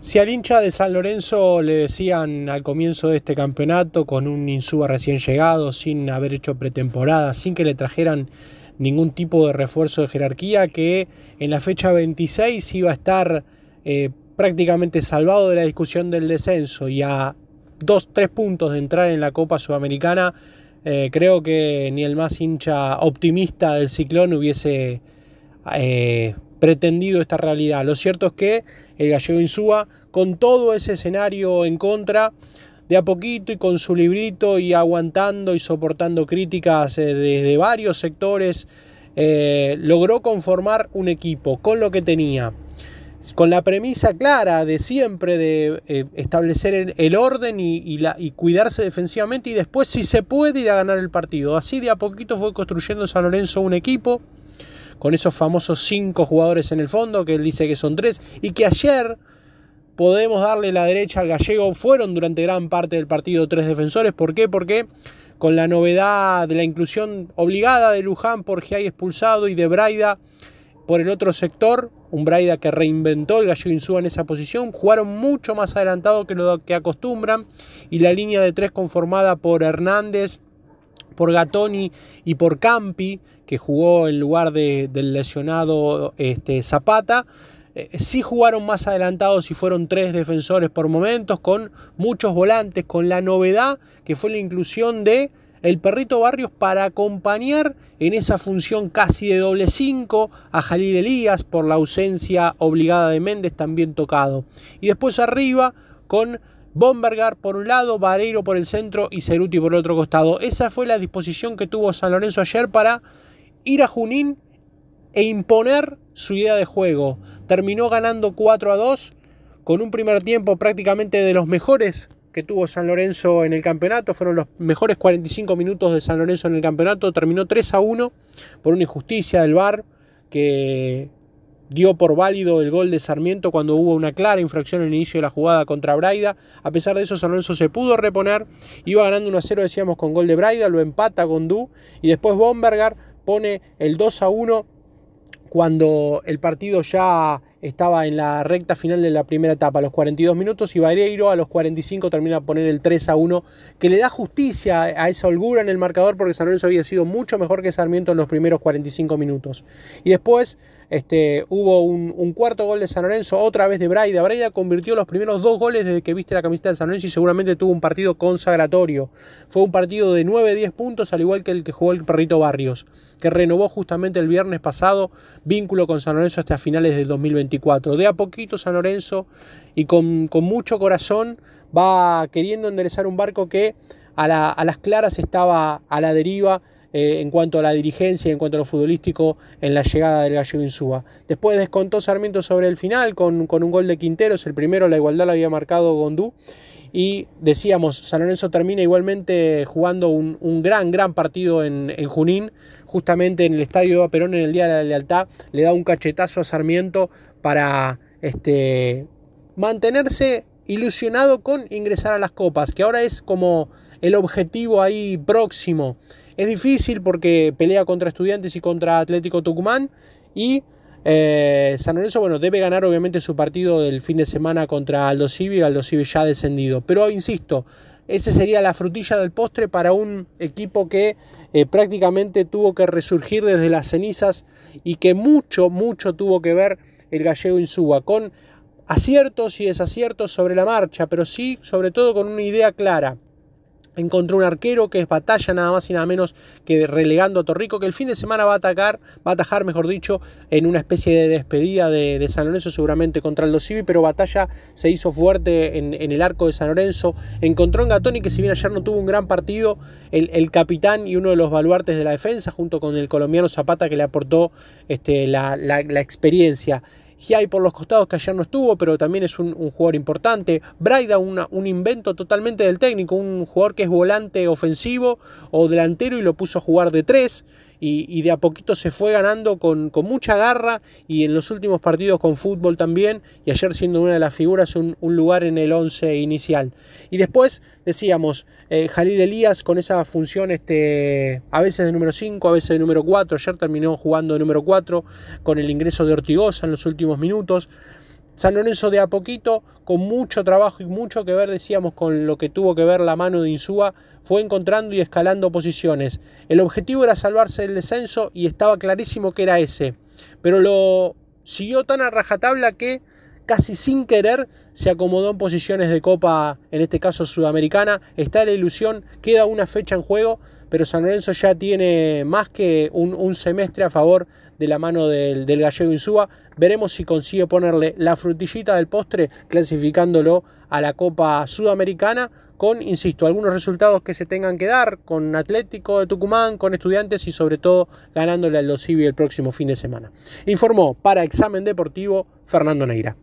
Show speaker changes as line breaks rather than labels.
Si al hincha de San Lorenzo le decían al comienzo de este campeonato, con un Insúa recién llegado, sin haber hecho pretemporada, sin que le trajeran ningún tipo de refuerzo de jerarquía, que en la fecha 26 iba a estar eh, prácticamente salvado de la discusión del descenso y a dos, tres puntos de entrar en la Copa Sudamericana, eh, creo que ni el más hincha optimista del ciclón hubiese eh, pretendido esta realidad. Lo cierto es que el gallego Insúa, con todo ese escenario en contra, de a poquito y con su librito y aguantando y soportando críticas eh, desde varios sectores, eh, logró conformar un equipo con lo que tenía. Con la premisa clara de siempre de eh, establecer el, orden y, y, cuidarse defensivamente y después si se puede ir a ganar el partido. Así de a poquito fue construyendo San Lorenzo un equipo con esos famosos cinco jugadores en el fondo, que él dice que son tres, y que ayer podemos darle la derecha al gallego, fueron durante gran parte del partido tres defensores, ¿por qué? Porque con la novedad de la inclusión obligada de Luján por Giai expulsado y de Braida por el otro sector, un Braida que reinventó el gallego Insúa en esa posición, jugaron mucho más adelantado que lo que acostumbran y la línea de tres conformada por Hernández, por Gatoni y por Campi, que jugó en lugar del lesionado este, Zapata. Eh, sí jugaron más adelantados y fueron tres defensores por momentos, con muchos volantes, con la novedad que fue la inclusión de el perrito Barrios para acompañar en esa función casi de doble 5 a Jalil Elías por la ausencia obligada de Méndez también tocado. Y después arriba con Bombergar por un lado, Vareiro por el centro y Ceruti por el otro costado. Esa fue la disposición que tuvo San Lorenzo ayer para ir a Junín e imponer su idea de juego. Terminó ganando 4 a 2 con un primer tiempo prácticamente de los mejores que tuvo San Lorenzo en el campeonato. Fueron los mejores 45 minutos de San Lorenzo en el campeonato. Terminó 3 a 1 por una injusticia del VAR que dio por válido el gol de Sarmiento cuando hubo una clara infracción en el inicio de la jugada contra Braida. A pesar de eso, San Lorenzo se pudo reponer. Iba ganando 1 a 0, decíamos, con gol de Braida. Lo empata Gondú. Y después Bombergar pone el 2 a 1 cuando el partido ya estaba en la recta final de la primera etapa, a los 42 minutos, y Vareiro a los 45 termina a poner el 3 a 1, que le da justicia a esa holgura en el marcador porque San Lorenzo había sido mucho mejor que Sarmiento en los primeros 45 minutos. Y después este, hubo un, cuarto gol de San Lorenzo, otra vez de Braida. Braida convirtió los primeros dos goles desde que viste la camiseta de San Lorenzo y seguramente tuvo un partido consagratorio. Fue un partido de 9-10 puntos, al igual que el que jugó el Perrito Barrios, que renovó justamente el viernes pasado vínculo con San Lorenzo hasta finales del 2024. De a poquito San Lorenzo y con, mucho corazón va queriendo enderezar un barco que a, a las claras estaba a la deriva eh, en cuanto a la dirigencia, en cuanto a lo futbolístico, en la llegada del Gallego Insúa. Después descontó Sarmiento sobre el final con, un gol de Quinteros, el primero la igualdad la había marcado Gondú. Y decíamos, San Lorenzo termina igualmente jugando un, gran, gran partido en, Junín, justamente en el estadio de Perón en el Día de la Lealtad, le da un cachetazo a Sarmiento para este, mantenerse ilusionado con ingresar a las copas, que ahora es como el objetivo ahí próximo. Es difícil porque pelea contra Estudiantes y contra Atlético Tucumán y eh, San Lorenzo, bueno, debe ganar obviamente su partido del fin de semana contra Aldo Civi, Aldo Civi ya descendido. Pero insisto, esa sería la frutilla del postre para un equipo que eh, prácticamente tuvo que resurgir desde las cenizas y que mucho, mucho tuvo que ver el gallego Insúa, con aciertos y desaciertos sobre la marcha, pero sí, sobre todo con una idea clara encontró un arquero que es batalla nada más y nada menos que relegando a Torrico, que el fin de semana va a atacar, va a atajar, mejor dicho, en una especie de despedida de, San Lorenzo, seguramente contra el Civi, pero batalla se hizo fuerte en, el arco de San Lorenzo. Encontró en Gatoni, que si bien ayer no tuvo un gran partido, el, capitán y uno de los baluartes de la defensa, junto con el colombiano Zapata, que le aportó este, la, la experiencia. Giai por los costados que ayer no estuvo, pero también es un, jugador importante. Braida, un invento totalmente del técnico, un jugador que es volante ofensivo o delantero y lo puso a jugar de tres y, de a poquito se fue ganando con, mucha garra y en los últimos partidos con fútbol también y ayer siendo una de las figuras un, lugar en el 11 inicial. Y después decíamos, eh, Jalil Elías con esa función este, a veces de número 5, a veces de número 4, ayer terminó jugando de número 4 con el ingreso de Ortigosa en los últimos minutos. San Lorenzo de a poquito, con mucho trabajo y mucho que ver, decíamos, con lo que tuvo que ver la mano de Insúa, fue encontrando y escalando posiciones. El objetivo era salvarse del descenso y estaba clarísimo que era ese. Pero lo siguió tan a rajatabla que casi sin querer se acomodó en posiciones de copa, en este caso sudamericana. Está la ilusión, queda una fecha en juego, pero San Lorenzo ya tiene más que un, semestre a favor de la mano del, gallego Insúa. Veremos si consigue ponerle la frutillita del postre clasificándolo a la Copa Sudamericana con, insisto, algunos resultados que se tengan que dar con Atlético de Tucumán, con estudiantes y sobre todo ganándole al Dosivi el próximo fin de semana. Informó para Examen Deportivo Fernando Neira.